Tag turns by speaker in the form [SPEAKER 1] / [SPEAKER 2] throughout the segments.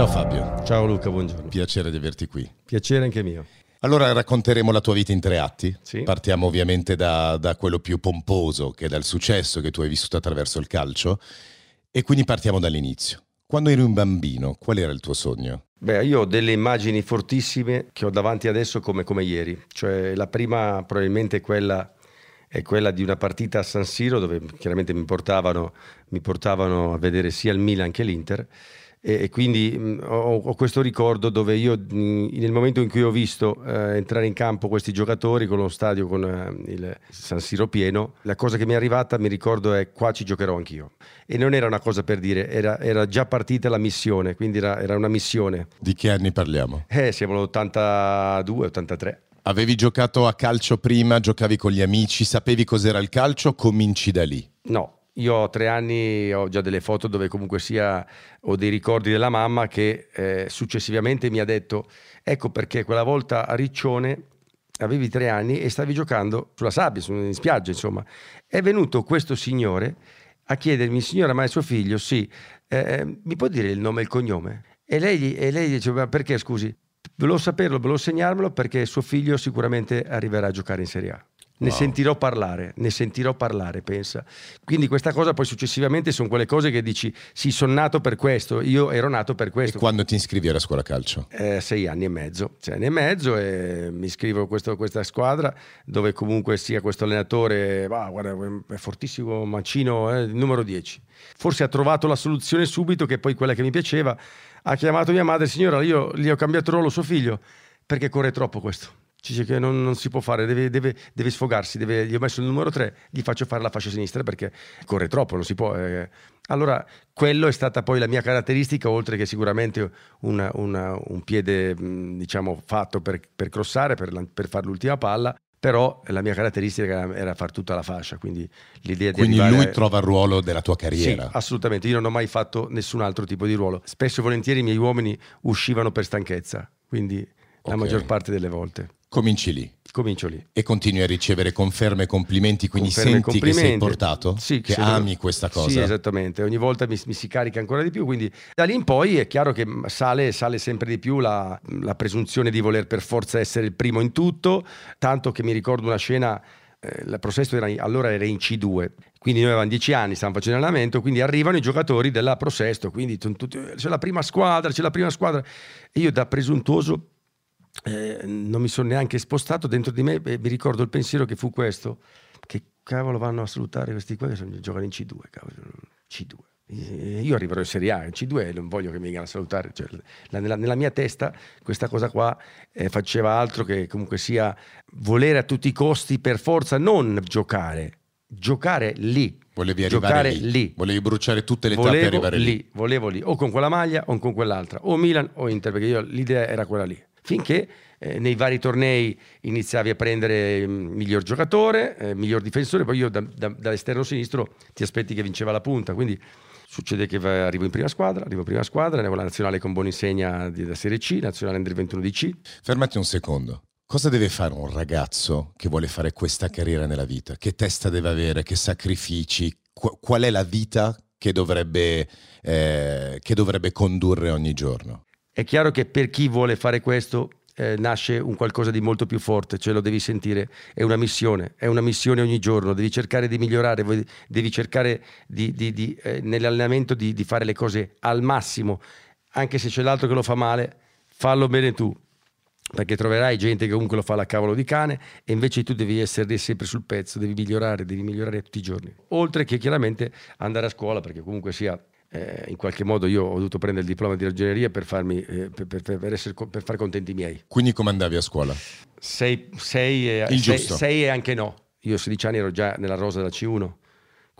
[SPEAKER 1] Ciao Fabio.
[SPEAKER 2] Ciao Luca, buongiorno.
[SPEAKER 1] Piacere di averti qui.
[SPEAKER 2] Piacere anche mio.
[SPEAKER 1] Allora racconteremo la tua vita in tre atti.
[SPEAKER 2] Sì.
[SPEAKER 1] Partiamo ovviamente da, da quello più pomposo, che è dal successo che tu hai vissuto attraverso il calcio. E quindi partiamo dall'inizio. Quando eri un bambino, qual era il tuo sogno?
[SPEAKER 2] Beh, io ho delle immagini fortissime che ho davanti adesso come, come ieri. Cioè, la prima probabilmente è quella, è quella di una partita a San Siro dove chiaramente mi portavano, mi portavano a vedere sia il Milan che l'Inter e, e quindi mh, ho, ho, questo ricordo dove io mh, nel momento in cui ho visto eh, entrare in campo questi giocatori con lo stadio con eh, il San Siro pieno, la cosa che mi è arrivata mi ricordo è qua ci giocherò anch'io e non era una cosa per dire, era, era già partita la missione, quindi era, era, una missione.
[SPEAKER 1] Di che anni parliamo?
[SPEAKER 2] Eh, siamo all'82, 83.
[SPEAKER 1] Avevi giocato a calcio prima, giocavi con gli amici, sapevi cos'era il calcio, cominci da lì?
[SPEAKER 2] No, io ho tre anni, ho già delle foto dove comunque sia ho dei ricordi della mamma che eh, successivamente mi ha detto ecco perché quella volta a Riccione avevi tre anni e stavi giocando sulla sabbia, in spiaggia insomma. È venuto questo signore a chiedermi signora ma è suo figlio? Sì, eh, mi può dire il nome e il cognome? E lei, e lei dice ma perché scusi? Volevo saperlo, volevo segnarmelo perché suo figlio sicuramente arriverà a giocare in Serie A. Ne wow. sentirò parlare, ne sentirò parlare, pensa. Quindi questa cosa poi successivamente sono quelle cose che dici, sì, sono nato per questo, io ero nato per questo.
[SPEAKER 1] E quando ti iscrivi alla scuola calcio?
[SPEAKER 2] Eh, sei anni e mezzo, sei anni e mezzo e mi iscrivo a questo, questa squadra dove comunque sia questo allenatore, bah, guarda, è fortissimo, Mancino, eh, numero 10. Forse ha trovato la soluzione subito, che poi quella che mi piaceva, ha chiamato mia madre, signora, io gli ho cambiato ruolo suo figlio, perché corre troppo questo ci dice che non, non, si può fare, deve, deve, deve sfogarsi, deve, gli ho messo il numero 3, gli faccio fare la fascia sinistra perché corre troppo, non si può. Eh. Allora, quello è stata poi la mia caratteristica, oltre che sicuramente una, una, un piede, diciamo, fatto per, per crossare, per, per fare l'ultima palla, però la mia caratteristica era far tutta la fascia, quindi l'idea
[SPEAKER 1] quindi
[SPEAKER 2] di
[SPEAKER 1] Quindi lui trova il ruolo della tua carriera?
[SPEAKER 2] Sì, assolutamente, io non ho mai fatto nessun altro tipo di ruolo. Spesso e volentieri i miei uomini uscivano per stanchezza, quindi okay. la maggior parte delle volte.
[SPEAKER 1] Cominci lì.
[SPEAKER 2] Comincio lì.
[SPEAKER 1] E continui a ricevere conferme e complimenti, quindi conferme senti che sei portato?
[SPEAKER 2] Sì,
[SPEAKER 1] che ami questa cosa?
[SPEAKER 2] Sì, esattamente. Ogni volta mi, mi, si carica ancora di più, quindi da lì in poi è chiaro che sale, sale sempre di più la, la, presunzione di voler per forza essere il primo in tutto, tanto che mi ricordo una scena, eh, la Prosesto era, allora era in C2, quindi noi avevamo dieci anni, stavamo facendo allenamento, quindi arrivano i giocatori della Prosesto, quindi tutti, c'è la prima squadra, c'è la prima squadra. E io da presuntuoso eh, non mi sono neanche spostato dentro di me e mi ricordo il pensiero che fu questo che cavolo vanno a salutare questi qua che sono, giocano in C2 cavolo, C2 io arriverò in Serie A in C2 e non voglio che mi vengano a salutare cioè, la, nella, nella, mia testa questa cosa qua eh, faceva altro che comunque sia volere a tutti i costi per forza non giocare giocare lì
[SPEAKER 1] Volevi arrivare lì. lì. Volevi bruciare tutte le
[SPEAKER 2] volevo
[SPEAKER 1] tappe e arrivare lì. lì.
[SPEAKER 2] Volevo lì, o con quella maglia o con quell'altra, o Milan o Inter, perché io l'idea era quella lì finché eh, nei vari tornei iniziavi a prendere mm, miglior giocatore, eh, miglior difensore, poi io da, da, dall'esterno sinistro ti aspetti che vinceva la punta, quindi succede che arrivo in prima squadra, arrivo in prima squadra, andiamo alla nazionale con Boninsegna da Serie C, nazionale Under 21 di C.
[SPEAKER 1] Fermati un secondo. Cosa deve fare un ragazzo che vuole fare questa carriera nella vita? Che testa deve avere? Che sacrifici? Qual è la vita che dovrebbe, eh, che dovrebbe condurre ogni giorno?
[SPEAKER 2] È chiaro che per chi vuole fare questo eh, nasce un qualcosa di molto più forte, ce lo devi sentire, è una missione, è una missione ogni giorno, devi cercare di migliorare, devi cercare di, di, di, eh, nell'allenamento di fare le cose al massimo, anche se c'è l'altro che lo fa male, fallo bene tu, perché troverai gente che comunque lo fa la cavolo di cane e invece tu devi essere sempre sul pezzo, devi migliorare, devi migliorare tutti i giorni. Oltre che chiaramente andare a scuola, perché comunque sia eh, in qualche modo io ho dovuto prendere il diploma di ragioneria per, farmi, eh, per, per, per, essere, per far contenti i miei.
[SPEAKER 1] Quindi come andavi a scuola?
[SPEAKER 2] Sei, sei, e, sei, sei e anche no. Io a 16 anni ero già nella rosa della C1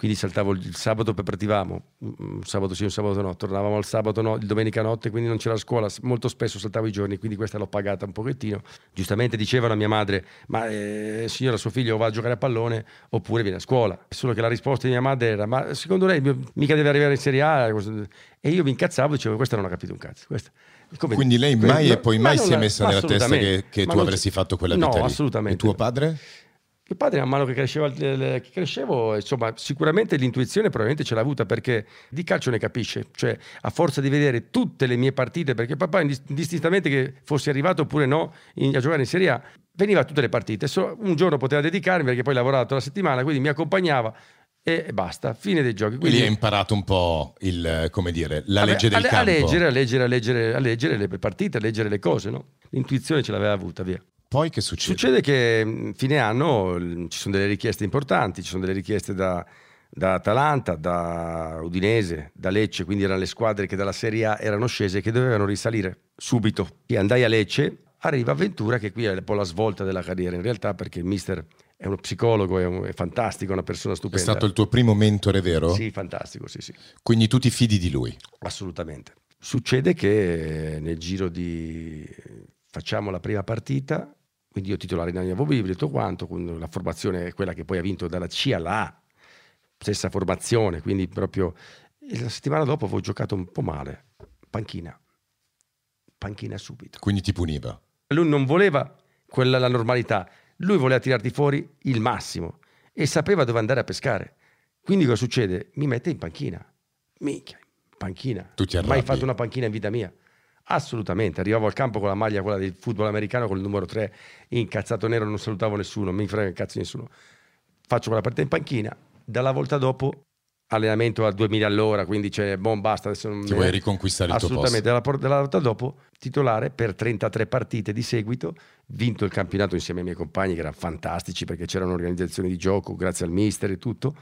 [SPEAKER 2] quindi saltavo il sabato partivamo, un sabato sì, un sabato no, tornavamo al sabato no, il domenica notte, quindi non c'era scuola, molto spesso saltavo i giorni, quindi questa l'ho pagata un pochettino. Giustamente dicevano a mia madre, ma eh, signora suo figlio va a giocare a pallone oppure viene a scuola. Solo che la risposta di mia madre era, ma secondo lei mica deve arrivare in Serie A? E io mi incazzavo e dicevo, questa non ha capito un cazzo. Questa.
[SPEAKER 1] Come, Quindi lei mai e poi mai si è messa nella testa che, che tu avresti fatto quella vita
[SPEAKER 2] no,
[SPEAKER 1] lì?
[SPEAKER 2] assolutamente.
[SPEAKER 1] E tuo padre?
[SPEAKER 2] Mio padre, man mano che, cresceva, che crescevo, insomma, sicuramente l'intuizione probabilmente ce l'ha avuta perché di calcio ne capisce, cioè a forza di vedere tutte le mie partite, perché papà, indistintamente che fossi arrivato oppure no in, a giocare in Serie A, veniva a tutte le partite. So, un giorno poteva dedicarmi perché poi lavorava tutta la settimana, quindi mi accompagnava e basta, fine dei giochi.
[SPEAKER 1] Quindi, quindi hai imparato un po' il, come dire, la legge del
[SPEAKER 2] a,
[SPEAKER 1] campo.
[SPEAKER 2] A leggere, a leggere, a leggere, a leggere le partite, a leggere le cose, no? L'intuizione ce l'aveva avuta, via.
[SPEAKER 1] Poi che succede?
[SPEAKER 2] Succede che fine anno ci sono delle richieste importanti, ci sono delle richieste da, da Atalanta, da Udinese, da Lecce, quindi erano le squadre che dalla Serie A erano scese e che dovevano risalire subito. E andai a Lecce, arriva Ventura che qui è un po' la svolta della carriera in realtà perché il mister è uno psicologo, è, un, è fantastico, è una persona stupenda.
[SPEAKER 1] È stato il tuo primo mentore, vero?
[SPEAKER 2] Sì, fantastico, sì, sì.
[SPEAKER 1] Quindi tu ti fidi di lui?
[SPEAKER 2] Assolutamente. Succede che nel giro di... facciamo la prima partita, quindi io titolare in Anagnavo tutto quanto, la formazione è quella che poi ha vinto dalla C alla A, stessa formazione, quindi proprio la settimana dopo avevo giocato un po' male, panchina, panchina subito.
[SPEAKER 1] Quindi ti puniva?
[SPEAKER 2] Lui non voleva quella la normalità, lui voleva tirarti fuori il massimo e sapeva dove andare a pescare. Quindi cosa succede? Mi mette in panchina. Minchia, panchina.
[SPEAKER 1] Tu ti arrabbi.
[SPEAKER 2] Mai fatto una panchina in vita mia. Assolutamente, arrivavo al campo con la maglia, quella del football americano, con il numero 3, incazzato nero, non salutavo nessuno, mi frega il cazzo nessuno. Faccio quella partita in panchina, dalla volta dopo allenamento a 2000 all'ora, quindi c'è, boh, basta. Adesso non
[SPEAKER 1] Ti vuoi riconquistare il tuo posto.
[SPEAKER 2] Assolutamente, dalla, dalla volta dopo titolare per 33 partite di seguito, vinto il campionato insieme ai miei compagni che erano fantastici perché c'era un'organizzazione di gioco, grazie al mister e tutto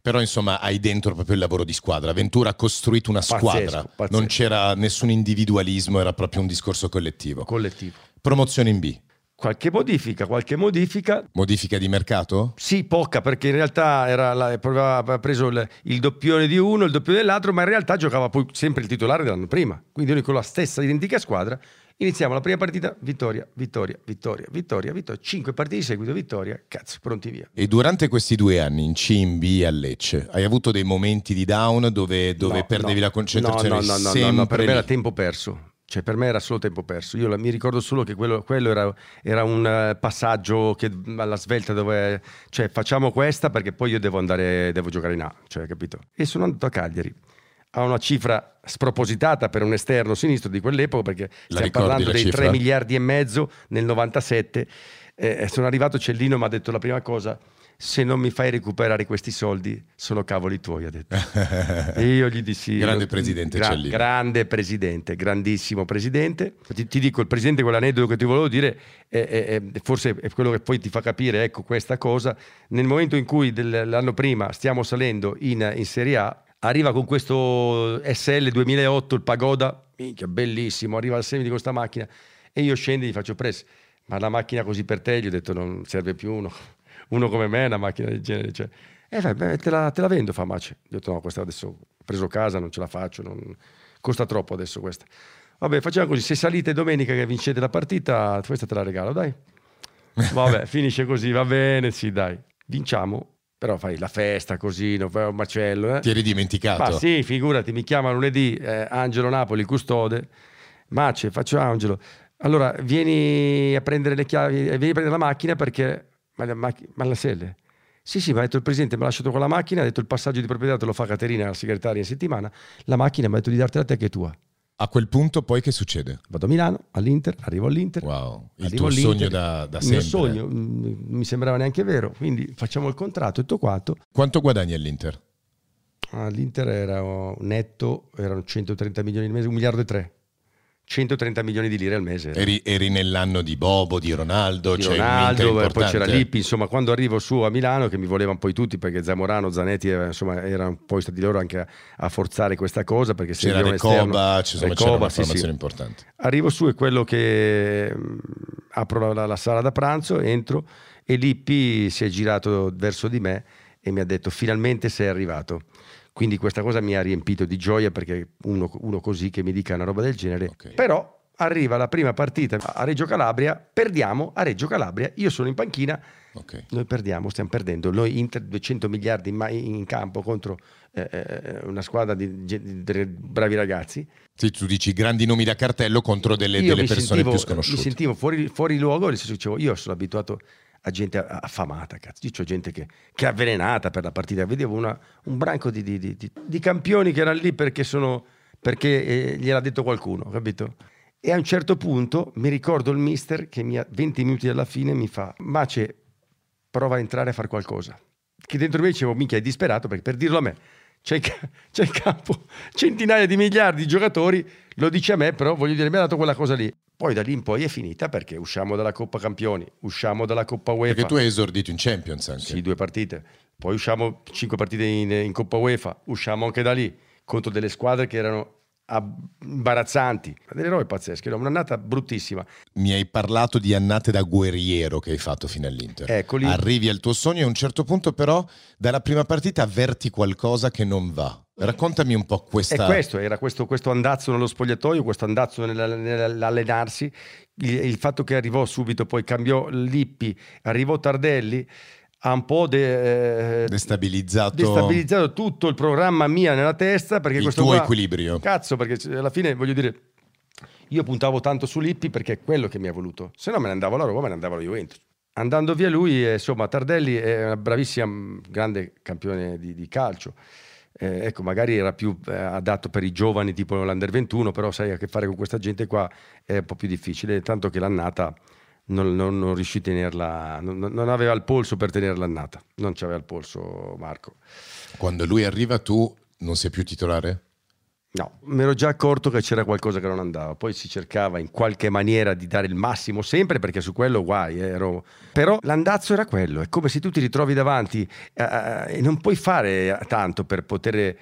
[SPEAKER 1] però insomma hai dentro proprio il lavoro di squadra. Ventura ha costruito una squadra, pazzesco, pazzesco. non c'era nessun individualismo, era proprio un discorso collettivo.
[SPEAKER 2] Collettivo.
[SPEAKER 1] Promozione in B.
[SPEAKER 2] Qualche modifica, qualche modifica.
[SPEAKER 1] Modifica di mercato?
[SPEAKER 2] Sì, poca, perché in realtà era la, aveva preso il, il, doppione di uno, il doppione dell'altro, ma in realtà giocava poi sempre il titolare dell'anno prima. Quindi noi con la stessa identica squadra iniziamo la prima partita, vittoria, vittoria, vittoria, vittoria, vittoria. Cinque partite di seguito, vittoria, cazzo, pronti via.
[SPEAKER 1] E durante questi due anni in C, in B a Lecce, hai avuto dei momenti di down dove, dove no, perdevi
[SPEAKER 2] no.
[SPEAKER 1] la concentrazione?
[SPEAKER 2] No, no, no, no, no, per me era tempo perso cioè, per me era solo tempo perso. Io la, mi ricordo solo che quello, quello era, era, un uh, passaggio che alla svelta dove, cioè, facciamo questa perché poi io devo andare, devo giocare in A, cioè, capito? E sono andato a Cagliari. Ha una cifra spropositata per un esterno sinistro di quell'epoca perché la stiamo parlando dei cifra? 3 miliardi e mezzo nel 97. Eh, sono arrivato, Cellino mi ha detto la prima cosa se non mi fai recuperare questi soldi sono cavoli tuoi, ha detto. e io gli dissi...
[SPEAKER 1] grande presidente gra- Cellino.
[SPEAKER 2] Grande presidente, grandissimo presidente. Ti, ti, dico, il presidente, quell'aneddoto che ti volevo dire, è, è, è, forse è quello che poi ti fa capire, ecco, questa cosa. Nel momento in cui del, l'anno prima stiamo salendo in, in Serie A, arriva con questo SL 2008, il Pagoda, minchia, bellissimo, arriva al semi di questa macchina e io scendo e gli faccio press. Ma la macchina così per te, gli ho detto non serve più uno uno come me, una macchina del genere. Cioè, eh, vabbè, te, la, te la vendo, fa Mace. Io ho detto, no, questa adesso ho preso casa, non ce la faccio, non... costa troppo adesso questa. Vabbè, facciamo così, se salite domenica che vincete la partita, questa te la regalo, dai. Vabbè, finisce così, va bene, sì, dai. Vinciamo, però fai la festa così, non fai un macello. Eh?
[SPEAKER 1] Ti eri dimenticato?
[SPEAKER 2] Ma sì, figurati, mi chiama lunedì eh, Angelo Napoli, custode. Mace, faccio Angelo. Allora, vieni a prendere le chiavi, vieni a prendere la macchina perché ma la, macch- ma la selle? Sì, sì, mi ha detto il presidente, mi ha lasciato con la macchina, ha detto il passaggio di proprietà te lo fa Caterina, la segretaria in settimana, la macchina mi ha detto di dartela a te che è tua.
[SPEAKER 1] A quel punto poi che succede?
[SPEAKER 2] Vado a Milano, all'Inter, arrivo all'Inter.
[SPEAKER 1] Wow, il tuo sogno da, da sempre. Il
[SPEAKER 2] mio sogno, non mi sembrava neanche vero, quindi facciamo il contratto tutto quanto.
[SPEAKER 1] Quanto guadagni all'Inter?
[SPEAKER 2] All'Inter era netto, erano 130 milioni al mese, un miliardo e tre. 130 milioni di lire al mese.
[SPEAKER 1] Eri, eri nell'anno di Bobo, di Ronaldo,
[SPEAKER 2] di cioè Ronaldo, poi c'era Lippi, insomma quando arrivo su a Milano che mi volevano poi tutti perché Zamorano, Zanetti eh, insomma erano poi stati loro anche a, a forzare questa cosa perché
[SPEAKER 1] c'era Recoba, c'era, c'era una formazione sì, sì. importante.
[SPEAKER 2] Arrivo su e quello che mm, apro la, la sala da pranzo, entro e Lippi si è girato verso di me e mi ha detto finalmente sei arrivato. Quindi questa cosa mi ha riempito di gioia perché uno, uno così che mi dica una roba del genere. Okay. Però arriva la prima partita a Reggio Calabria, perdiamo a Reggio Calabria, io sono in panchina, okay. noi perdiamo, stiamo perdendo, noi Inter 200 miliardi in, in campo contro eh, eh, una squadra di, di, di, bravi ragazzi.
[SPEAKER 1] Sì, tu dici grandi nomi da cartello contro delle, delle persone
[SPEAKER 2] sentivo,
[SPEAKER 1] più sconosciute.
[SPEAKER 2] Mi sentivo fuori, fuori luogo, nel senso dicevo, io sono abituato a gente affamata, cazzo. Io c'ho gente che, che, è avvelenata per la partita. Vedevo una, un branco di, di, di, di, campioni che erano lì perché, sono, perché eh, gliel'ha detto qualcuno, capito? E a un certo punto mi ricordo il mister che mi ha 20 minuti alla fine mi fa Mace, prova a entrare a fare qualcosa. Che dentro me dicevo, minchia, è disperato perché per dirlo a me c'è in, c'è in campo centinaia di miliardi di giocatori, lo dice a me, però voglio dire, mi ha dato quella cosa lì. Poi da lì in poi è finita perché usciamo dalla Coppa Campioni, usciamo dalla Coppa UEFA.
[SPEAKER 1] Perché tu hai esordito in Champions anche.
[SPEAKER 2] Sì, due partite. Poi usciamo cinque partite in, in Coppa UEFA, usciamo anche da lì contro delle squadre che erano imbarazzanti, delle robe pazzesche, un'annata bruttissima.
[SPEAKER 1] Mi hai parlato di annate da guerriero che hai fatto fino all'Inter.
[SPEAKER 2] Eccoli.
[SPEAKER 1] Arrivi al tuo sogno e a un certo punto però dalla prima partita avverti qualcosa che non va. Raccontami un po' questa...
[SPEAKER 2] È questo, era questo, questo andazzo nello spogliatoio, questo andazzo nell'allenarsi, il, il fatto che arrivò subito, poi cambiò Lippi, arrivò Tardelli, ha un po' de,
[SPEAKER 1] eh, destabilizzato.
[SPEAKER 2] destabilizzato. tutto il programma mia nella testa perché
[SPEAKER 1] il
[SPEAKER 2] questo
[SPEAKER 1] tuo
[SPEAKER 2] qua,
[SPEAKER 1] equilibrio
[SPEAKER 2] cazzo perché alla fine voglio dire io puntavo tanto su Lippi perché è quello che mi ha voluto se no me ne andavo alla Roma me ne andavo alla Juventus andando via lui insomma Tardelli è una bravissima grande campione di, di calcio eh, ecco magari era più eh, adatto per i giovani tipo l'Under 21 però sai a che fare con questa gente qua è un po' più difficile tanto che l'annata non, non, non riuscì a tenerla, non, non, aveva il polso per tenerla annata, non c'aveva il polso Marco.
[SPEAKER 1] Quando lui arriva tu non sei più titolare?
[SPEAKER 2] No, mi ero già accorto che c'era qualcosa che non andava, poi si cercava in qualche maniera di dare il massimo sempre perché su quello guai, eh, ero... però l'andazzo era quello, è come se tu ti ritrovi davanti eh, eh e non puoi fare tanto per poter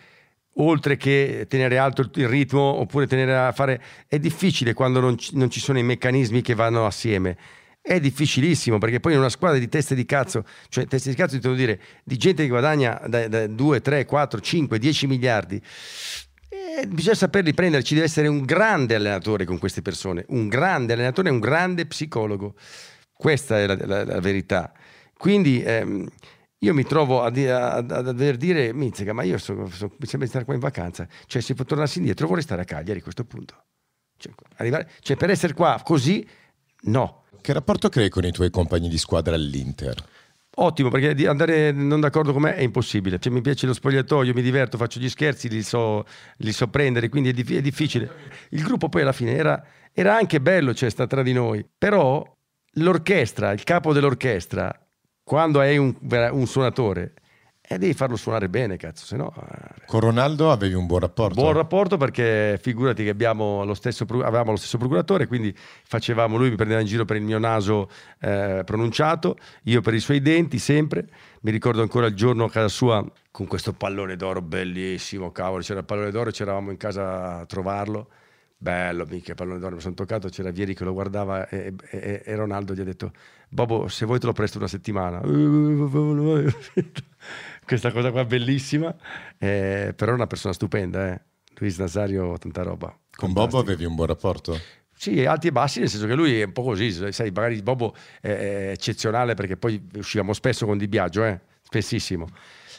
[SPEAKER 2] oltre che tenere alto il ritmo oppure tenere a fare... È difficile quando non ci, non ci sono i meccanismi che vanno assieme. È difficilissimo perché poi in una squadra di teste di cazzo, cioè teste di cazzo, ti devo dire, di gente che guadagna da, da 2, 3, 4, 5, 10 miliardi, eh, bisogna saperli prendere, ci deve essere un grande allenatore con queste persone, un grande allenatore e un grande psicologo. Questa è la, la, la verità. Quindi ehm, io mi trovo a, a, a, dover dire, Mizzica, ma io so, so, mi di stare qua in vacanza. Cioè, se tornassi indietro vorrei stare a Cagliari a questo punto. Cioè, arrivare, cioè, per essere qua così, no.
[SPEAKER 1] Che rapporto crei con i tuoi compagni di squadra all'Inter?
[SPEAKER 2] Ottimo, perché andare non d'accordo con me è impossibile. Cioè, mi piace lo spogliatoio, mi diverto, faccio gli scherzi, li so, li so prendere, quindi è, dif- è, difficile. Il gruppo poi alla fine era, era anche bello, cioè, sta tra di noi. Però l'orchestra, il capo dell'orchestra, quando hai un, un suonatore, eh, devi farlo suonare bene, cazzo, se no...
[SPEAKER 1] Eh. Con Ronaldo avevi un buon rapporto?
[SPEAKER 2] Buon rapporto perché figurati che abbiamo lo stesso, avevamo lo stesso procuratore, quindi facevamo, lui mi prendeva in giro per il mio naso eh, pronunciato, io per i suoi denti sempre. Mi ricordo ancora il giorno a casa sua con questo pallone d'oro bellissimo, cavolo, c'era il pallone d'oro, c'eravamo in casa a trovarlo bello, mica pallone d'oro, mi sono toccato, c'era Vieri che lo guardava e, e, e, Ronaldo gli ha detto, Bobo, se vuoi te lo presto una settimana. Questa cosa qua bellissima, eh, però è una persona stupenda, eh. Luis Nazario, tanta roba.
[SPEAKER 1] Con Bobo avevi un buon rapporto?
[SPEAKER 2] Sì, alti e bassi, nel senso che lui è un po' così, sai, magari Bobo è eccezionale perché poi uscivamo spesso con Di Biagio, eh? spessissimo.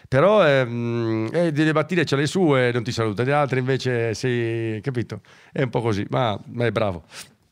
[SPEAKER 2] Però ehm, eh, delle battite ce le sue, non ti saluta, le altre invece sei, capito? È un po' così, ma, ma è bravo.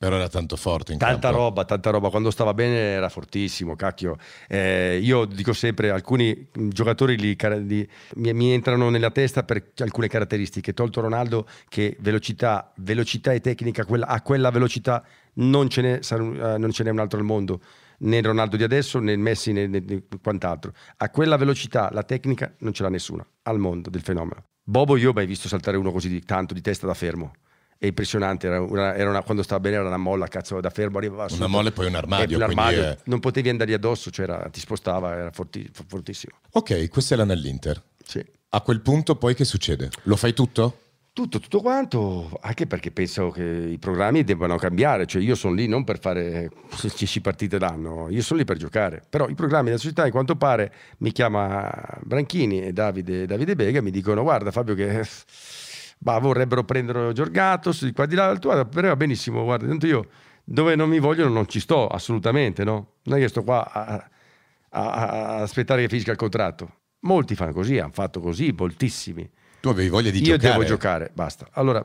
[SPEAKER 1] Però era tanto forte in
[SPEAKER 2] Tanta
[SPEAKER 1] campo.
[SPEAKER 2] roba, tanta roba. Quando stava bene era fortissimo, cacchio. Eh, io dico sempre, alcuni giocatori li, li, mi, mi, entrano nella testa per alcune caratteristiche. Tolto Ronaldo che velocità, velocità e tecnica, quella, a quella velocità non ce, n'è, uh, non ce n'è un altro al mondo né Ronaldo di adesso né Messi né, né, né, quant'altro. A quella velocità, la tecnica non ce l'ha nessuna al mondo del fenomeno. Bobo io ho mai visto saltare uno così di, tanto di testa da fermo. È impressionante, era una, era una, quando stava bene era una molla, cazzo, da fermo arrivava
[SPEAKER 1] Una molla e poi un armadio. È...
[SPEAKER 2] Non potevi andargli addosso, cioè ti spostava, era forti, fortissimo.
[SPEAKER 1] Ok, questo è l'anell'Inter.
[SPEAKER 2] Sì.
[SPEAKER 1] A quel punto poi che succede? Lo fai tutto?
[SPEAKER 2] Tutto, tutto quanto, anche perché penso che i programmi debbano cambiare, cioè io sono lì non per fare 10 partite l'anno, io sono lì per giocare, però i programmi della società, in quanto pare, mi chiama Branchini e Davide, Davide Bega mi dicono guarda Fabio che bah, vorrebbero prendere Giorgatos, di qua di là, tu guarda, va benissimo, guarda, tanto io dove non mi vogliono non ci sto assolutamente, no? Non è che sto qua a, a, a aspettare che finisca il contratto. Molti fanno così, hanno fatto così, moltissimi.
[SPEAKER 1] Tu avevi voglia di
[SPEAKER 2] Io
[SPEAKER 1] giocare?
[SPEAKER 2] Io devo giocare, basta. Allora,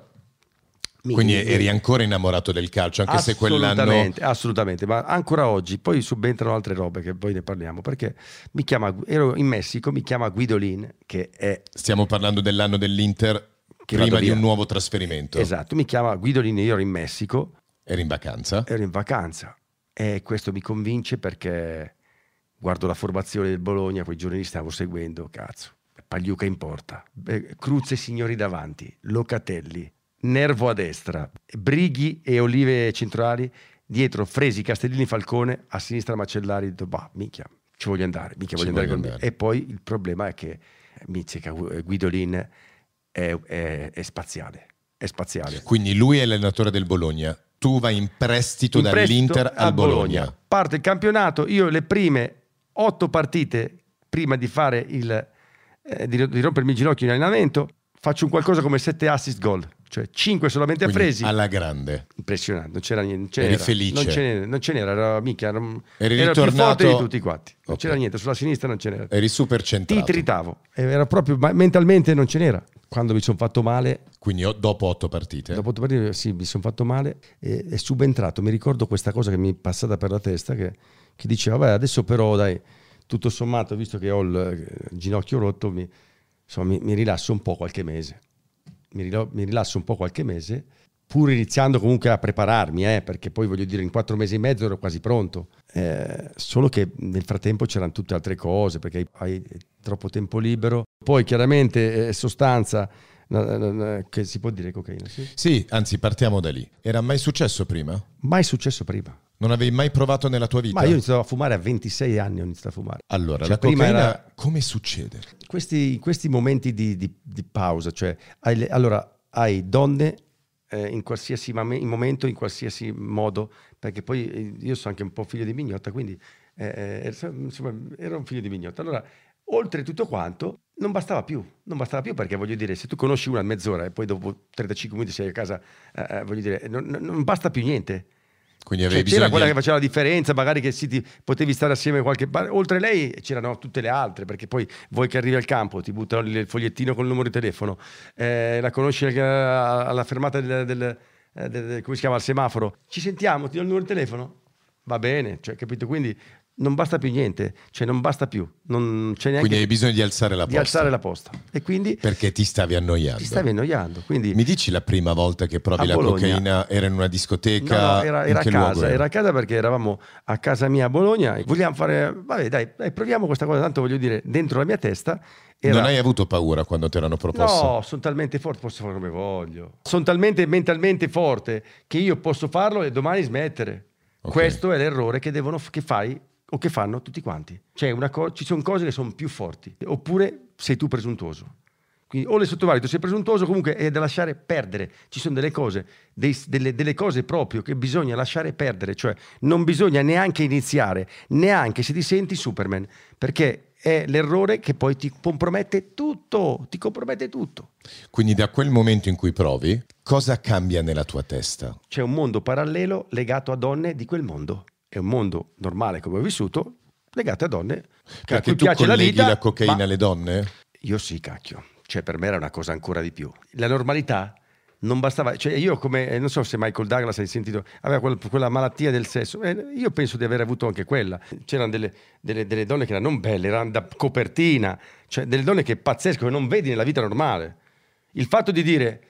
[SPEAKER 1] Quindi eri ancora innamorato del calcio, anche se quell'anno...
[SPEAKER 2] Assolutamente, ma ancora oggi, poi subentrano altre robe che poi ne parliamo, perché mi chiama, ero in Messico, mi chiama Guidolin, che è...
[SPEAKER 1] Stiamo parlando dell'anno dell'Inter, prima di un nuovo trasferimento.
[SPEAKER 2] Esatto, mi chiama Guidolin, io ero in Messico.
[SPEAKER 1] Eri in vacanza?
[SPEAKER 2] Ero in vacanza e questo mi convince perché guardo la formazione del Bologna, quei giorni li stavo seguendo, cazzo. Pagliuca in porta, Cruz e Signori davanti, Locatelli, Nervo a destra, Brighi e Olive centrali, dietro Fresi, Castellini, Falcone, a sinistra Macellari, bah, minchia, ci voglio andare, minchia, voglio andare, voglio andare. E poi il problema è che Mizzica, Guidolin è, è, è, spaziale, è spaziale.
[SPEAKER 1] Quindi lui è l'allenatore del Bologna, tu vai in prestito, in dall'Inter prestito al Bologna. Bologna.
[SPEAKER 2] Parte il campionato, io le prime otto partite prima di fare il, eh, di, di rompermi il ginocchio in allenamento, faccio un qualcosa come sette assist gol cioè 5 solamente
[SPEAKER 1] Quindi
[SPEAKER 2] a Fresi.
[SPEAKER 1] Alla grande.
[SPEAKER 2] Impressionante, non c'era niente. Non c'era,
[SPEAKER 1] Eri felice.
[SPEAKER 2] Non ce n'era, non ce n'era era, mica, era,
[SPEAKER 1] Eri
[SPEAKER 2] era
[SPEAKER 1] ritornato...
[SPEAKER 2] più forte di tutti quanti. Non okay. c'era niente, sulla sinistra non ce n'era.
[SPEAKER 1] Eri super centrato.
[SPEAKER 2] Ti tritavo, era proprio, mentalmente non ce n'era. Quando mi sono fatto male...
[SPEAKER 1] Quindi dopo otto partite?
[SPEAKER 2] Dopo otto partite, sì, mi sono fatto male e è subentrato. Mi ricordo questa cosa che mi è passata per la testa, che, che diceva, vabbè, adesso però dai, tutto sommato, visto che ho il, il ginocchio rotto, mi, insomma, mi, mi rilasso un po' qualche mese mi, rilasso un po' qualche mese, pur iniziando comunque a prepararmi, eh, perché poi voglio dire in quattro mesi e mezzo ero quasi pronto, eh, solo che nel frattempo c'erano tutte altre cose, perché hai troppo tempo libero, poi chiaramente eh, sostanza, che si può dire cocaina, sì?
[SPEAKER 1] Sì, anzi partiamo da lì. Era mai successo prima?
[SPEAKER 2] Mai successo prima.
[SPEAKER 1] Non avevi mai provato nella tua vita?
[SPEAKER 2] Ma io ho iniziato a fumare a 26 anni, ho iniziato a fumare.
[SPEAKER 1] Allora, cioè, la cocaina era... come succede?
[SPEAKER 2] Questi, questi momenti di, di, di, pausa, cioè, hai le, allora, hai donne eh, in qualsiasi in momento, in qualsiasi modo, perché poi eh, io sono anche un po' figlio di mignotta, quindi eh, eh insomma, ero un figlio di mignotta. Allora, oltre tutto quanto, non bastava più, non bastava più perché voglio dire, se tu conosci una mezz'ora e poi dopo 35 minuti sei a casa, eh, eh, voglio dire, non, non basta più niente.
[SPEAKER 1] Quindi
[SPEAKER 2] cioè, c'era quella di... che faceva la differenza, magari che ti, potevi stare assieme qualche oltre lei c'erano tutte le altre, perché poi vuoi che arrivi al campo, ti buttano il fogliettino con il numero di telefono, eh, la conosci alla fermata del, del, eh, del, del, come si chiama, al semaforo, ci sentiamo, ti do il numero di telefono, va bene, cioè, capito? Quindi non basta più niente, cioè non basta più. Non c'è neanche
[SPEAKER 1] quindi hai bisogno di alzare la
[SPEAKER 2] posta. Di alzare la posta. E quindi,
[SPEAKER 1] Perché ti stavi annoiando.
[SPEAKER 2] Ti stavi annoiando. Quindi,
[SPEAKER 1] Mi dici la prima volta che provi la Bologna. cocaina era in una discoteca?
[SPEAKER 2] No, no era, era a casa, era? era? a casa perché eravamo a casa mia a Bologna e vogliamo fare, vabbè dai, dai, proviamo questa cosa, tanto voglio dire, dentro la mia testa era...
[SPEAKER 1] Non hai avuto paura quando ti erano proposto?
[SPEAKER 2] No, sono talmente forte, posso fare come voglio. Sono talmente mentalmente forte che io posso farlo e domani smettere. Okay. Questo è l'errore che, devono, che fai o che fanno tutti quanti. Cioè co- ci sono cose che sono più forti, oppure sei tu presuntuoso. Quindi o le sottovaluti, sei presuntuoso, comunque è da lasciare perdere. Ci sono delle cose, dei, delle, delle, cose proprio che bisogna lasciare perdere, cioè non bisogna neanche iniziare, neanche se ti senti Superman, perché è l'errore che poi ti compromette tutto, ti compromette tutto.
[SPEAKER 1] Quindi da quel momento in cui provi, cosa cambia nella tua testa?
[SPEAKER 2] C'è un mondo parallelo legato a donne di quel mondo è un mondo normale come ho vissuto, legato a donne
[SPEAKER 1] che a cui piace la vita. la cocaina alle donne?
[SPEAKER 2] Io sì, cacchio. Cioè, per me era una cosa ancora di più. La normalità non bastava, cioè io come, eh, non so se Michael Douglas hai sentito, aveva quel, quella malattia del sesso, eh, io penso di aver avuto anche quella. C'erano delle, delle, delle, donne che erano non belle, erano da copertina, cioè delle donne che pazzesco, che non vedi nella vita normale. Il fatto di dire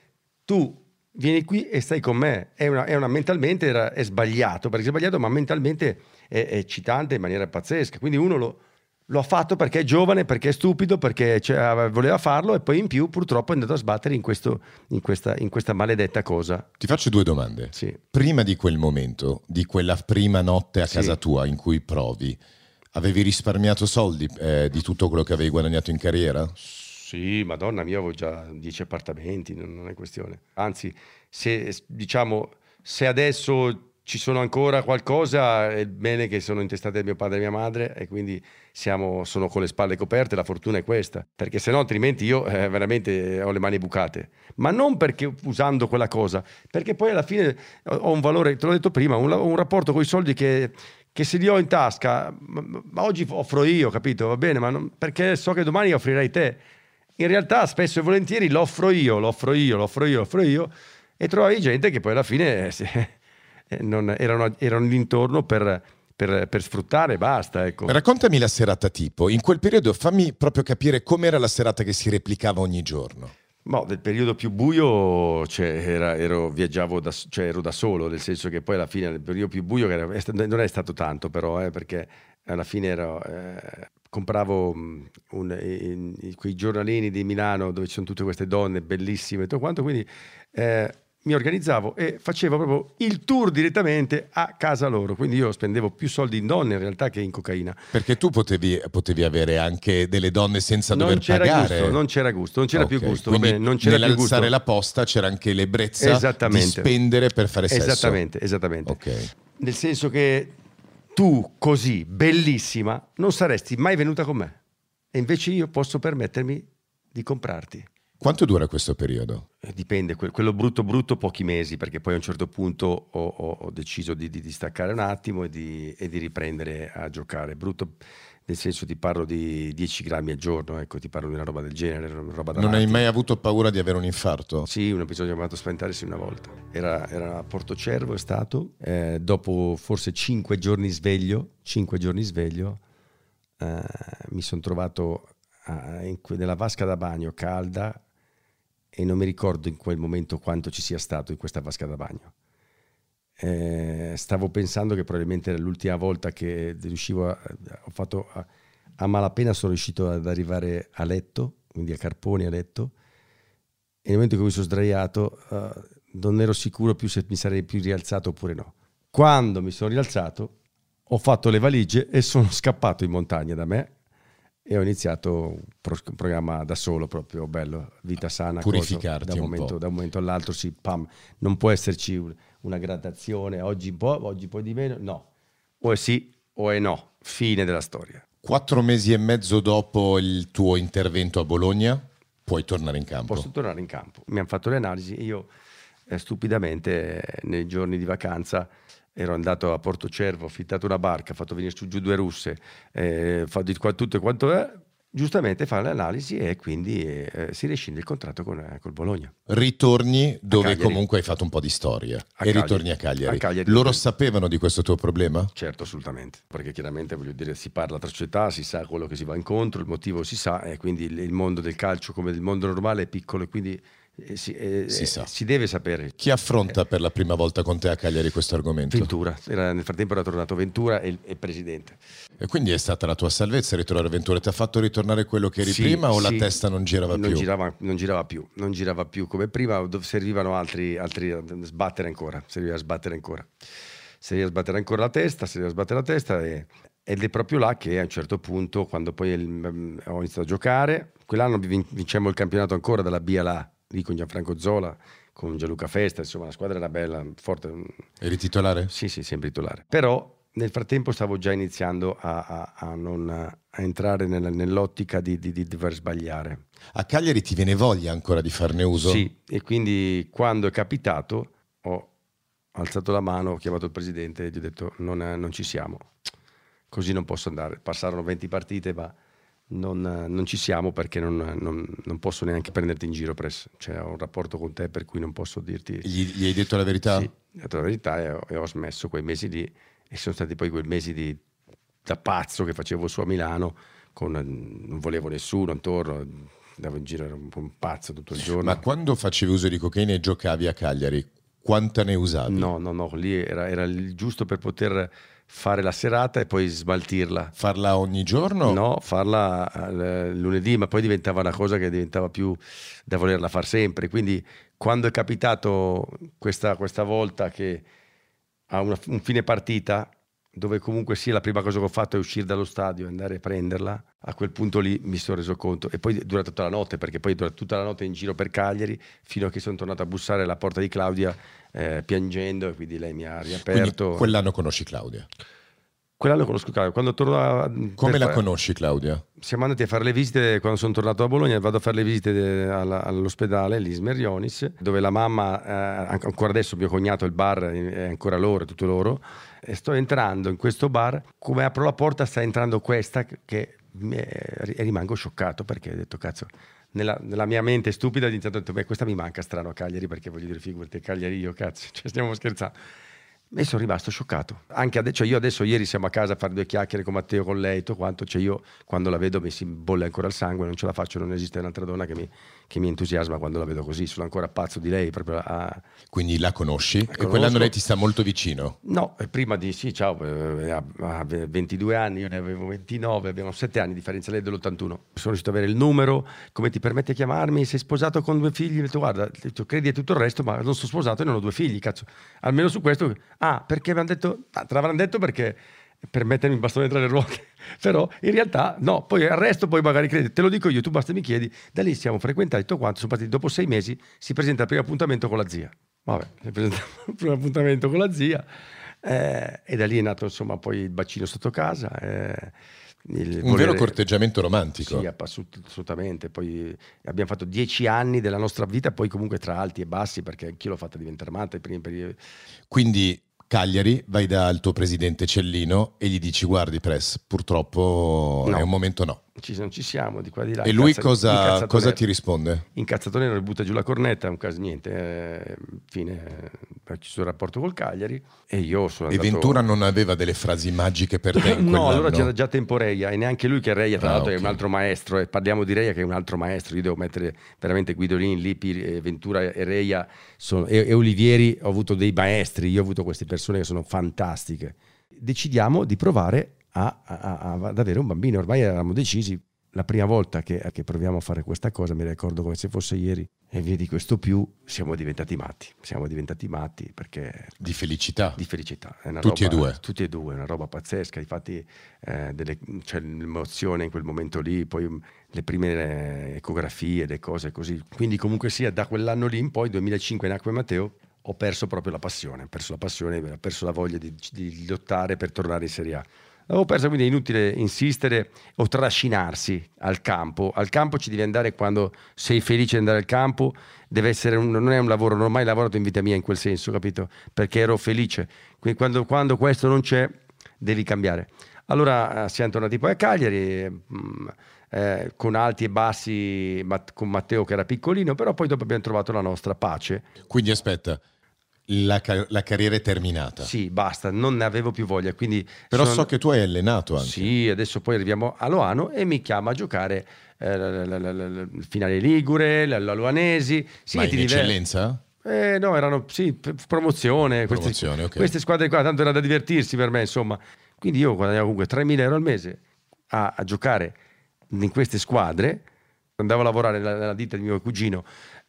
[SPEAKER 2] tu vieni qui e stai con me. È una, è una mentalmente era, è sbagliato, perché è sbagliato, ma mentalmente è, è eccitante in maniera pazzesca. Quindi uno lo, lo, ha fatto perché è giovane, perché è stupido, perché cioè, voleva farlo e poi in più purtroppo è andato a sbattere in, questo, in, questa, in questa, maledetta cosa.
[SPEAKER 1] Ti faccio due domande.
[SPEAKER 2] Sì.
[SPEAKER 1] Prima di quel momento, di quella prima notte a casa sì. tua in cui provi, avevi risparmiato soldi eh, di tutto quello che avevi guadagnato in carriera?
[SPEAKER 2] Sì, madonna mia, avevo già dieci appartamenti, non è questione. Anzi, se diciamo, se adesso ci sono ancora qualcosa, è bene che sono intestate a mio padre e mia madre e quindi siamo, sono con le spalle coperte, la fortuna è questa, perché se no altrimenti io eh, veramente ho le mani bucate. Ma non perché usando quella cosa, perché poi alla fine ho un valore, te l'ho detto prima, un, un rapporto con i soldi che che se li ho in tasca, ma, ma oggi offro io, capito? Va bene, ma non, perché so che domani offrirai te in realtà spesso e volentieri lo offro io, lo offro io, lo offro io, lo offro io e trovavi gente che poi alla fine eh, non, erano, erano l'intorno per, per, per, sfruttare, basta. Ecco.
[SPEAKER 1] Raccontami la serata tipo, in quel periodo fammi proprio capire com'era la serata che si replicava ogni giorno.
[SPEAKER 2] No, nel periodo più buio cioè, era, ero, viaggiavo da, cioè, ero da solo, nel senso che poi alla fine nel periodo più buio era, non è stato tanto però, eh, perché alla fine ero, eh, compravo mm, un, in, in, quei giornalini di Milano dove ci sono tutte queste donne bellissime e tutto quanto, quindi eh, mi organizzavo e facevo proprio il tour direttamente a casa loro. Quindi io spendevo più soldi in donne in realtà che in cocaina.
[SPEAKER 1] Perché tu potevi, potevi avere anche delle donne senza non dover pagare.
[SPEAKER 2] Gusto, non c'era gusto, non c'era okay. più gusto. Quindi Vabbè, non c'era
[SPEAKER 1] nell'alzare la posta c'era anche l'ebbrezza di spendere per fare sesso.
[SPEAKER 2] Esattamente, esattamente. Okay. Nel senso che tu così, bellissima, non saresti mai venuta con me. E invece io posso permettermi di comprarti.
[SPEAKER 1] Quanto dura questo periodo?
[SPEAKER 2] Eh, dipende, quello brutto brutto pochi mesi, perché poi a un certo punto ho, ho, ho deciso di, di, di, staccare un attimo e di, e di, riprendere a giocare. Brutto nel senso ti parlo di 10 grammi al giorno, ecco, ti parlo di una roba del genere. Roba
[SPEAKER 1] non hai mai avuto paura di avere un infarto?
[SPEAKER 2] Sì, un episodio chiamato spaventarsi una volta. Era, era a Porto Cervo, è stato, eh, dopo forse 5 giorni sveglio, 5 giorni sveglio, eh, mi sono trovato a, in, nella vasca da bagno calda e non mi ricordo in quel momento quanto ci sia stato in questa vasca da bagno. Eh, stavo pensando che probabilmente era l'ultima volta che riuscivo a, ho fatto a, a malapena sono riuscito ad arrivare a letto, quindi a carponi a letto, e nel momento in cui mi sono sdraiato uh, non ero sicuro più se mi sarei più rialzato oppure no. Quando mi sono rialzato ho fatto le valigie e sono scappato in montagna da me e ho iniziato un, programma da solo proprio bello, vita sana,
[SPEAKER 1] purificarti
[SPEAKER 2] cosa, da, un momento, da un momento all'altro sì, pam, non può esserci una gradazione, oggi un po', oggi poi di meno, no, o è sì o è no, fine della storia.
[SPEAKER 1] Quattro mesi e mezzo dopo il tuo intervento a Bologna puoi tornare in campo.
[SPEAKER 2] Posso tornare in campo, mi hanno fatto le analisi, io eh, stupidamente eh, nei giorni di vacanza ero andato a Porto Cervo, ho affittato una barca, ho fatto venire su giù due russe, eh, fatto di qua tutto e quanto è, giustamente fa l'analisi e quindi eh, si rescinde il contratto con eh, col Bologna.
[SPEAKER 1] Ritorni dove comunque hai fatto un po' di storia a e Cagliari. ritorni a Cagliari. a Cagliari. Loro sapevano di questo tuo problema?
[SPEAKER 2] Certo, assolutamente, perché chiaramente voglio dire si parla tra società, si sa quello che si va incontro, il motivo si sa e quindi il, il mondo del calcio come il mondo normale è piccolo e quindi si, eh, si, si, deve sapere.
[SPEAKER 1] Chi affronta per la prima volta con te a Cagliari questo argomento?
[SPEAKER 2] Ventura, era, nel frattempo era tornato Ventura e il presidente.
[SPEAKER 1] E quindi è stata la tua salvezza ritornare a Ventura? Ti ha fatto ritornare quello che eri sì, prima o sì. la testa non girava
[SPEAKER 2] non
[SPEAKER 1] più?
[SPEAKER 2] Girava, non girava più, non girava più come prima, servivano altri, altri a sbattere ancora, serviva a sbattere ancora. Serviva a sbattere ancora la testa, serviva a sbattere la testa e, ed è proprio là che a un certo punto, quando poi il, ho iniziato a giocare, quell'anno vincemmo il campionato ancora dalla B alla lì con Gianfranco Zola, con Gianluca Festa, insomma la squadra era bella, forte.
[SPEAKER 1] Eri titolare?
[SPEAKER 2] Sì, sì, sempre titolare. Però nel frattempo stavo già iniziando a, a, a, non, a entrare nella, nell'ottica di, di, di, dover sbagliare.
[SPEAKER 1] A Cagliari ti viene voglia ancora di farne uso?
[SPEAKER 2] Sì, e quindi quando è capitato ho alzato la mano, ho chiamato il presidente e gli ho detto non, non ci siamo, così non posso andare. Passarono 20 partite, ma non, non, ci siamo perché non, non, non, posso neanche prenderti in giro, presso. Cioè, ho un rapporto con te per cui non posso dirti...
[SPEAKER 1] Gli, gli hai detto la verità?
[SPEAKER 2] Sì, ho detto la verità e ho, e ho, smesso quei mesi lì e sono stati poi quei mesi di, da pazzo che facevo su a Milano, con, non volevo nessuno intorno, andavo in giro, ero un po' un pazzo tutto il giorno.
[SPEAKER 1] Ma quando facevi uso di cocaina e giocavi a Cagliari, quanta ne usavi?
[SPEAKER 2] No, no, no, lì era, era giusto per poter fare la serata e poi smaltirla.
[SPEAKER 1] Farla ogni giorno?
[SPEAKER 2] No, farla eh, lunedì, ma poi diventava una cosa che diventava più da volerla fare sempre. Quindi quando è capitato questa, questa volta che a una, un fine partita, dove comunque sia la prima cosa che ho fatto è uscire dallo stadio e andare a prenderla, a quel punto lì mi sono reso conto. E poi dura tutta la notte, perché poi dura tutta la notte in giro per Cagliari, fino a che sono tornato a bussare alla porta di Claudia eh, piangendo e quindi lei mi ha riaperto.
[SPEAKER 1] Quindi quell'anno conosci Claudia?
[SPEAKER 2] Quell'anno conosco Claudia. Quando torno a,
[SPEAKER 1] Come la conosci Claudia?
[SPEAKER 2] Siamo andati a fare le visite, quando sono tornato a Bologna vado a fare le visite alla, all'ospedale, l'Ismer Ionis, dove la mamma, eh, ancora adesso mio cognato, il bar è ancora loro, è tutto loro, e sto entrando in questo bar, come apro la porta sta entrando questa che e rimango scioccato perché ho detto cazzo nella, nella, mia mente stupida ho iniziato a dire beh questa mi manca strano a Cagliari perché voglio dire figurati Cagliari io cazzo cioè stiamo scherzando e sono rimasto scioccato. Anche adesso, cioè io adesso, ieri siamo a casa a fare due chiacchiere con Matteo, con lei, tutto quanto. Cioè io quando la vedo mi si bolle ancora il sangue, non ce la faccio, non esiste un'altra donna che mi, che mi entusiasma quando la vedo così. Sono ancora pazzo di lei. A...
[SPEAKER 1] Quindi la conosci? La e quell'anno lei ti sta molto vicino?
[SPEAKER 2] No, prima di sì, ciao, eh, ha 22 anni, io ne avevo 29, abbiamo 7 anni di differenza, lei dell'81. Sono riuscito ad avere il numero, come ti permette di chiamarmi? Sei sposato con due figli? Ho detto, guarda, credi e tutto il resto, ma non sono sposato e non ho due figli, cazzo. Almeno su questo. Ah, perché mi hanno detto detto, ah, te l'avranno detto perché per mettermi il bastone tra le ruote, però in realtà no, poi al resto poi magari credi, te lo dico io, tu basta mi chiedi, da lì siamo frequentati tutto quanto, sono partiti dopo sei mesi, si presenta il primo appuntamento con la zia, vabbè, si presenta il primo appuntamento con la zia eh, e da lì è nato insomma poi il bacino sotto casa. Eh,
[SPEAKER 1] un volere... vero corteggiamento romantico.
[SPEAKER 2] Sì, assolutamente. Poi abbiamo fatto dieci anni della nostra vita, poi comunque tra alti e bassi, perché anch'io l'ho fatta diventare amante.
[SPEAKER 1] Quindi Cagliari, vai dal tuo presidente Cellino e gli dici guardi Press, purtroppo no. è un momento no.
[SPEAKER 2] Ci, non ci siamo, di qua di là.
[SPEAKER 1] E lui cosa, cosa, ti risponde?
[SPEAKER 2] Incazzatore non butta giù la cornetta, un caso niente, eh, fine, eh, ci sono il rapporto col Cagliari e io sono
[SPEAKER 1] andato... E Ventura non aveva delle frasi magiche per te
[SPEAKER 2] No, allora c'era già tempo Reia e neanche lui che Reia tra ah, l'altro okay. è un altro maestro e parliamo di Reia che è un altro maestro, io devo mettere veramente Guidolini, Lippi, Ventura e Reia sono, e, e Olivieri, ho avuto dei maestri, io ho avuto queste persone che sono fantastiche. Decidiamo di provare a, a, a, ad avere un bambino. Ormai eravamo decisi. La prima volta che, che, proviamo a fare questa cosa, mi ricordo come se fosse ieri, e via di questo più, siamo diventati matti. Siamo diventati matti perché.
[SPEAKER 1] Di felicità.
[SPEAKER 2] Di felicità.
[SPEAKER 1] tutti
[SPEAKER 2] roba,
[SPEAKER 1] e due.
[SPEAKER 2] Tutti e due, una roba pazzesca. Infatti, eh, delle, c'è l'emozione in quel momento lì, poi le prime ecografie, le cose così. Quindi, comunque sia, da quell'anno lì in poi, 2005 nacque Matteo, ho perso proprio la passione. Ho perso la passione, ho perso la voglia di, di lottare per tornare in Serie A L'avevo persa, quindi è inutile insistere o trascinarsi al campo. Al campo ci devi andare quando sei felice di andare al campo, un, non è un lavoro, non ho mai lavorato in vita mia in quel senso, capito? Perché ero felice. Quindi quando, quando questo non c'è, devi cambiare. Allora eh, siamo tornati poi a Cagliari, mm, eh, con alti e bassi, con Matteo che era piccolino, però poi dopo abbiamo trovato la nostra pace.
[SPEAKER 1] Quindi aspetta, la, la, carriera è terminata.
[SPEAKER 2] Sì, basta, non ne avevo più voglia. Quindi
[SPEAKER 1] Però sono... so che tu hai allenato anche.
[SPEAKER 2] Sì, adesso poi arriviamo a Loano e mi chiama a giocare eh, il finale Ligure, la, la Luanesi.
[SPEAKER 1] Sì, Ma in diver... eccellenza?
[SPEAKER 2] Eh, no, erano sì, promozione,
[SPEAKER 1] promozione
[SPEAKER 2] queste, okay. queste, squadre qua, tanto era da divertirsi per me, insomma. Quindi io guadagnavo comunque 3.000 euro al mese a, a giocare in queste squadre, andavo a lavorare nella, ditta di mio cugino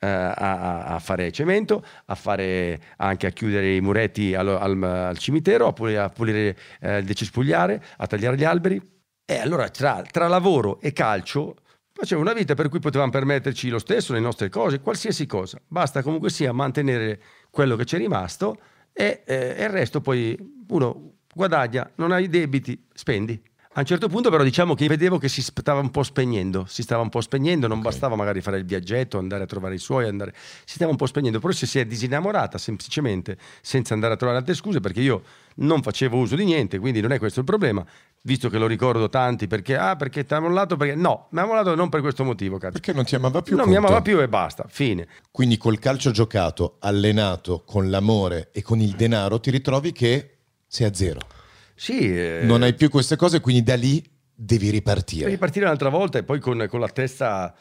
[SPEAKER 2] a, a, fare cemento, a fare anche a chiudere i muretti al, al, al cimitero, a pulire, a pulire eh, il decespugliare, a tagliare gli alberi. E allora tra, tra lavoro e calcio facevo una vita per cui potevamo permetterci lo stesso, le nostre cose, qualsiasi cosa. Basta comunque sia mantenere quello che c'è rimasto e, eh, e il resto poi uno guadagna, non hai debiti, spendi. A un certo punto però diciamo che vedevo che si stava un po' spegnendo, si stava un po' spegnendo, non okay. bastava magari fare il viaggetto, andare a trovare i suoi, andare... si stava un po' spegnendo, però si è disinnamorata semplicemente senza andare a trovare altre scuse perché io non facevo uso di niente, quindi non è questo il problema, visto che lo ricordo tanti perché, ah perché ti ha mollato, perché no, mi ha mollato non per questo motivo, cazzo.
[SPEAKER 1] Perché non ti amava più?
[SPEAKER 2] Non
[SPEAKER 1] punto.
[SPEAKER 2] mi amava più e basta, fine.
[SPEAKER 1] Quindi col calcio giocato, allenato, con l'amore e con il denaro ti ritrovi che sei a zero.
[SPEAKER 2] Sì, eh,
[SPEAKER 1] non hai più queste cose, quindi da lì devi ripartire.
[SPEAKER 2] Devi ripartire un'altra volta e poi con, con la testa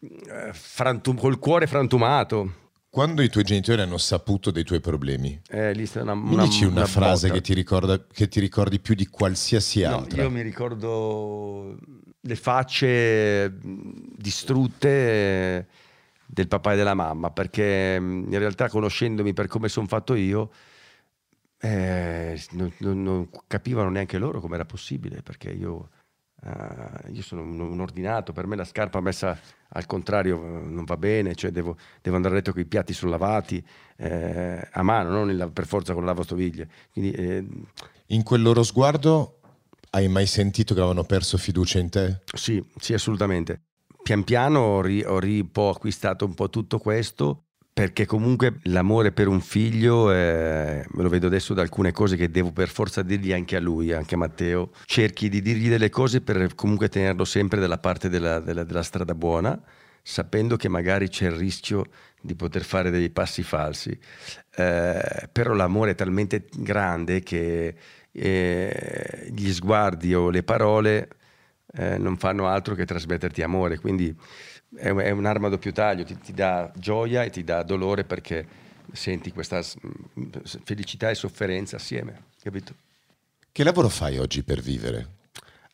[SPEAKER 2] eh, frantum, col cuore frantumato.
[SPEAKER 1] Quando i tuoi genitori hanno saputo dei tuoi problemi,
[SPEAKER 2] eh, lì una,
[SPEAKER 1] mi una, dici una, una frase che ti, ricorda, che ti, ricordi più di qualsiasi no, altra?
[SPEAKER 2] Io mi ricordo le facce distrutte del papà e della mamma, perché in realtà conoscendomi per come sono fatto io, eh, non, non, non, capivano neanche loro come era possibile, perché io, uh, io sono un, un, ordinato, per me la scarpa messa al contrario eh, non va bene, cioè devo, devo andare a letto con i piatti sono lavati eh, a mano, non il, per forza con la lavastoviglie. Quindi, eh,
[SPEAKER 1] in quel loro sguardo hai mai sentito che avevano perso fiducia in te?
[SPEAKER 2] Sì, sì, assolutamente. Pian piano ho, ri, ho ri, po acquistato un po' tutto questo perché comunque l'amore per un figlio, eh, lo vedo adesso da alcune cose che devo per forza dirgli anche a lui, anche a Matteo, cerchi di dirgli delle cose per comunque tenerlo sempre dalla parte della, della, della strada buona, sapendo che magari c'è il rischio di poter fare dei passi falsi. Eh, però l'amore è talmente grande che eh, gli sguardi o le parole eh, non fanno altro che trasmetterti amore, quindi è, è un'arma a doppio taglio, ti, ti, dà gioia e ti dà dolore perché senti questa felicità e sofferenza assieme, capito?
[SPEAKER 1] Che lavoro fai oggi per vivere?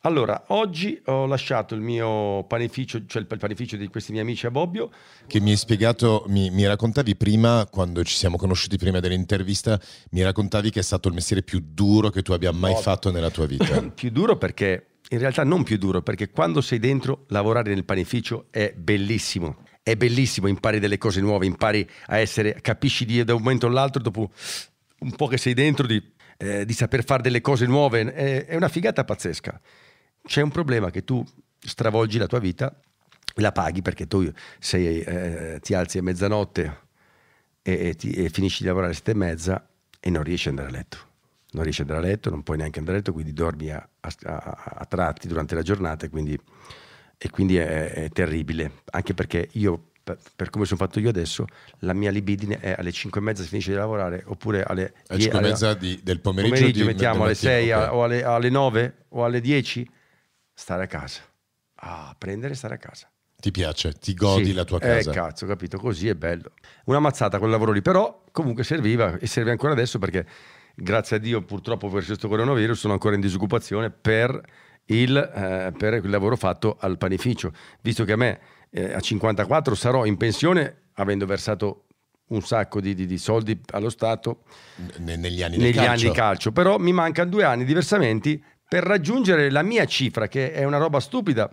[SPEAKER 2] Allora, oggi ho lasciato il mio panificio, cioè il panificio di questi miei amici a Bobbio.
[SPEAKER 1] Che mi hai spiegato, mi, mi, raccontavi prima, quando ci siamo conosciuti prima dell'intervista, mi raccontavi che è stato il mestiere più duro che tu abbia mai oh, fatto nella tua vita.
[SPEAKER 2] più duro perché in realtà non più duro, perché quando sei dentro, lavorare nel panificio è bellissimo. È bellissimo, impari delle cose nuove, impari a essere, capisci di, da un momento all'altro, dopo un po' che sei dentro, di, eh, di saper fare delle cose nuove. È, è una figata pazzesca. C'è un problema che tu stravolgi la tua vita, la paghi perché tu sei, eh, ti alzi a mezzanotte e, e, ti, e finisci di lavorare alle sette e mezza e non riesci ad andare a letto non riesci ad andare a letto, non puoi neanche andare a letto, quindi dormi a, a, a tratti durante la giornata e quindi, e quindi è, è, terribile, anche perché io, per, per, come sono fatto io adesso, la mia libidine è alle 5 e mezza si finisce di lavorare, oppure alle,
[SPEAKER 1] alle 5 e mezza del pomeriggio,
[SPEAKER 2] pomeriggio di, mettiamo alle 6 okay. o alle, alle 9 o alle 10, stare a casa. Ah, prendere e stare a casa.
[SPEAKER 1] Ti piace, ti godi
[SPEAKER 2] sì,
[SPEAKER 1] la tua casa.
[SPEAKER 2] Eh, cazzo, capito, così è bello. Una mazzata quel lavoro lì, però comunque serviva e serve ancora adesso perché grazie a Dio purtroppo per questo coronavirus sono ancora in disoccupazione per il, eh, per il lavoro fatto al panificio, visto che a me eh, a 54 sarò in pensione avendo versato un sacco di, di, di soldi allo Stato
[SPEAKER 1] N- negli anni
[SPEAKER 2] negli anni di calcio, però mi mancano due anni diversamente per raggiungere la mia cifra, che è una roba stupida,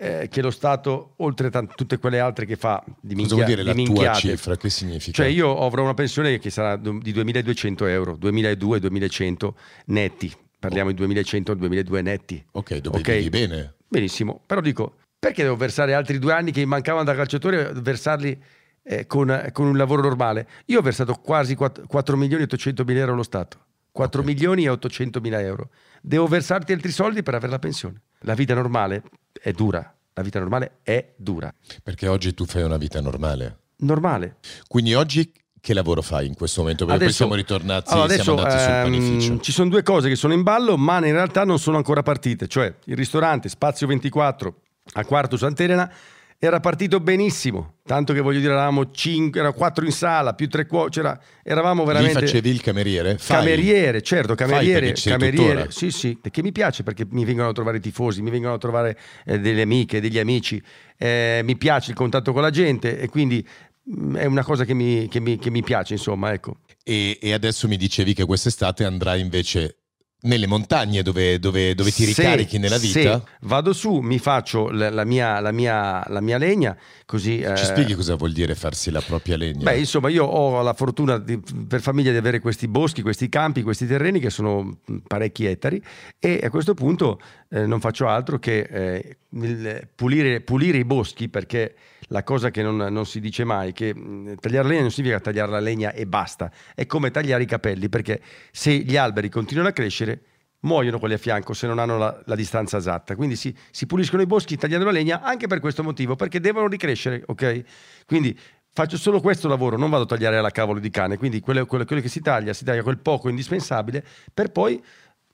[SPEAKER 2] eh, che lo Stato, oltre a tutte quelle altre che fa di minchia,
[SPEAKER 1] Cosa vuol dire
[SPEAKER 2] la
[SPEAKER 1] tua cifra? Che significa?
[SPEAKER 2] Cioè io avrò una pensione che sarà di 2200 euro, 2200-2100 netti. Parliamo oh. di 2100-2002 netti.
[SPEAKER 1] Ok, dove okay? vivi bene.
[SPEAKER 2] Benissimo, però dico, perché devo versare altri due anni che mi mancavano da calciatore, versarli eh, con, con, un lavoro normale? Io ho versato quasi 4, 4 milioni e 800 mila euro allo Stato. 4 okay. milioni e 800 mila euro. Devo versarti altri soldi per avere la pensione. La vita normale è dura. La vita normale è dura.
[SPEAKER 1] Perché oggi tu fai una vita normale.
[SPEAKER 2] Normale.
[SPEAKER 1] Quindi oggi che lavoro fai in questo momento? Perché adesso, poi siamo ritornati, allora adesso, siamo andati ehm, sul panificio.
[SPEAKER 2] Ci sono due cose che sono in ballo, ma in realtà non sono ancora partite. Cioè, il ristorante Spazio 24 a Quarto Sant'Elena era partito benissimo, tanto che voglio dire eravamo 5, erano 4 in sala, più 3 cuoci, eravamo veramente...
[SPEAKER 1] Lì facevi il cameriere?
[SPEAKER 2] Fai. Cameriere, certo, cameriere, cameriere. Sì, sì, perché mi piace, perché mi vengono a trovare i tifosi, mi vengono a trovare eh, delle amiche, degli amici, eh, mi piace il contatto con la gente e quindi mh, mm, è una cosa che mi, che mi, che mi piace, insomma, ecco.
[SPEAKER 1] E, e adesso mi dicevi che quest'estate andrai invece nelle montagne dove, dove, dove ti ricarichi nella vita?
[SPEAKER 2] Vado su, mi faccio la, la, mia, la, mia, la mia, legna, così...
[SPEAKER 1] Ci eh... spieghi cosa vuol dire farsi la propria legna?
[SPEAKER 2] Beh, insomma, io ho la fortuna di, per famiglia di avere questi boschi, questi campi, questi terreni che sono parecchi ettari e a questo punto eh, non faccio altro che eh, pulire, pulire i boschi perché la cosa che non, non si dice mai, che mm, tagliare la legna non significa tagliare la legna e basta, è come tagliare i capelli, perché se gli alberi continuano a crescere, muoiono quelli a fianco se non hanno la, la distanza esatta. Quindi si, si, puliscono i boschi tagliando la legna anche per questo motivo, perché devono ricrescere, ok? Quindi faccio solo questo lavoro, non vado a tagliare alla cavolo di cane, quindi quello, quello, quello che si taglia, si taglia quel poco indispensabile per poi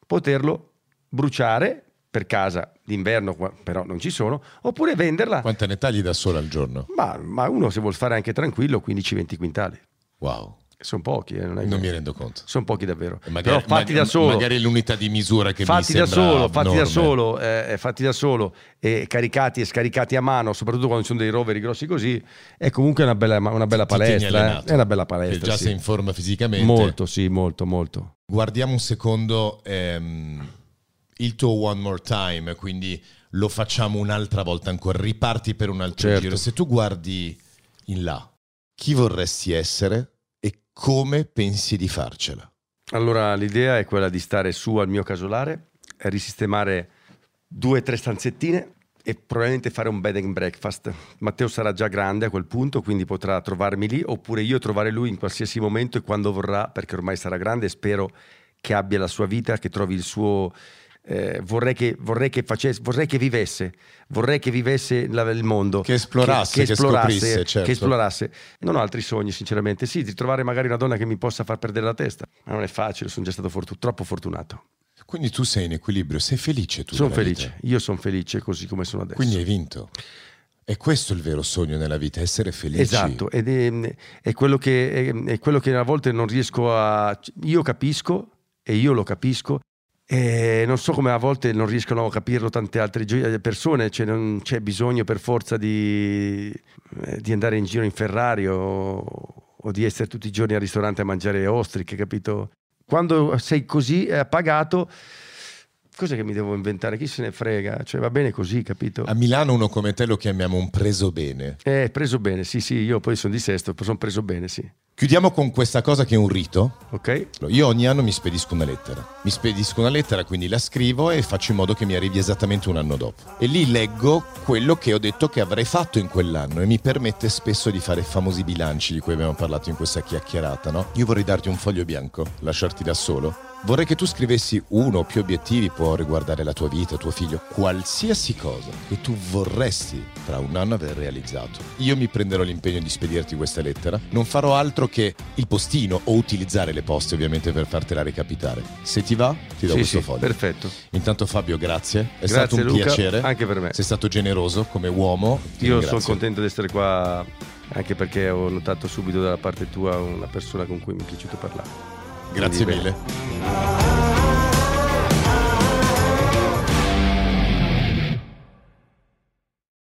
[SPEAKER 2] poterlo bruciare per casa d'inverno, però non ci sono, oppure venderla.
[SPEAKER 1] Quante ne tagli da sola al giorno?
[SPEAKER 2] Ma, ma uno se vuol fare anche tranquillo, 15-20 quintali.
[SPEAKER 1] Wow.
[SPEAKER 2] Sono pochi, eh, non,
[SPEAKER 1] non mi rendo conto.
[SPEAKER 2] Sono pochi davvero.
[SPEAKER 1] Magari,
[SPEAKER 2] Però fatti
[SPEAKER 1] ma,
[SPEAKER 2] da solo.
[SPEAKER 1] Magari l'unità di misura che
[SPEAKER 2] fatti
[SPEAKER 1] mi
[SPEAKER 2] da solo, fatti da solo, eh, fatti da solo, e caricati e scaricati a mano, soprattutto quando ci sono dei roveri grossi così, è comunque una bella, una bella palestra. Eh? È una bella palestra.
[SPEAKER 1] Che già
[SPEAKER 2] sì.
[SPEAKER 1] sei in forma fisicamente.
[SPEAKER 2] Molto, sì, molto, molto.
[SPEAKER 1] Guardiamo un secondo. Ehm il tuo one more time, quindi lo facciamo un'altra volta ancora, riparti per un altro
[SPEAKER 2] certo.
[SPEAKER 1] giro. Se tu guardi in là, chi vorresti essere e come pensi di farcela?
[SPEAKER 2] Allora, l'idea è quella di stare su al mio casolare, risistemare due o tre stanzettine e probabilmente fare un bed and breakfast. Matteo sarà già grande a quel punto, quindi potrà trovarmi lì, oppure io trovare lui in qualsiasi momento e quando vorrà, perché ormai sarà grande e spero che abbia la sua vita, che trovi il suo... Eh, vorrei, che, vorrei, che facesse, vorrei che vivesse, vorrei che vivesse la, il mondo,
[SPEAKER 1] che esplorasse, che, che esplorasse, scoprisse, certo.
[SPEAKER 2] che esplorasse. Non ho altri sogni, sinceramente. Sì, di trovare magari una donna che mi possa far perdere la testa, ma non è facile, sono già stato fortu- troppo fortunato.
[SPEAKER 1] Quindi tu sei in equilibrio, sei felice tu?
[SPEAKER 2] Sono felice, vita. io sono felice così come sono adesso.
[SPEAKER 1] Quindi hai vinto. E questo è il vero sogno nella vita, essere felici.
[SPEAKER 2] Esatto, ed è, è, quello che, è, è quello che a volte non riesco a... Io capisco e io lo capisco e non so come a volte non riescono a capirlo tante altre persone, cioè non c'è bisogno per forza di, eh, di andare in giro in Ferrari o, o, di essere tutti i giorni al ristorante a mangiare ostriche, capito? Quando sei così appagato Cos'è che mi devo inventare? Chi se ne frega? Cioè, va bene così, capito?
[SPEAKER 1] A Milano uno come te lo chiamiamo un preso bene.
[SPEAKER 2] Eh, preso bene, sì, sì, io poi sono di Sesto, sono preso bene, sì.
[SPEAKER 1] Chiudiamo con questa cosa che è un rito.
[SPEAKER 2] Ok.
[SPEAKER 1] Io ogni anno mi spedisco una lettera. Mi spedisco una lettera, quindi la scrivo e faccio in modo che mi arrivi esattamente un anno dopo. E lì leggo quello che ho detto che avrei fatto in quell'anno e mi permette spesso di fare i famosi bilanci di cui abbiamo parlato in questa chiacchierata, no? Io vorrei darti un foglio bianco, lasciarti da solo Vorrei che tu scrivessi uno o più obiettivi, può riguardare la tua vita, tuo figlio, qualsiasi cosa che tu vorresti tra un anno aver realizzato. Io mi prenderò l'impegno di spedirti questa lettera, non farò altro che il postino o utilizzare le poste ovviamente per fartela recapitare. Se ti va, ti do
[SPEAKER 2] sì,
[SPEAKER 1] questo
[SPEAKER 2] sì,
[SPEAKER 1] foglio.
[SPEAKER 2] Perfetto.
[SPEAKER 1] Intanto Fabio, grazie. È
[SPEAKER 2] grazie,
[SPEAKER 1] stato un
[SPEAKER 2] Luca,
[SPEAKER 1] piacere.
[SPEAKER 2] Anche per me.
[SPEAKER 1] Sei stato generoso come uomo.
[SPEAKER 2] Ti Io sono contento di essere qua anche perché ho notato subito dalla parte tua una persona con cui mi è piaciuto parlare.
[SPEAKER 1] Grazie mille.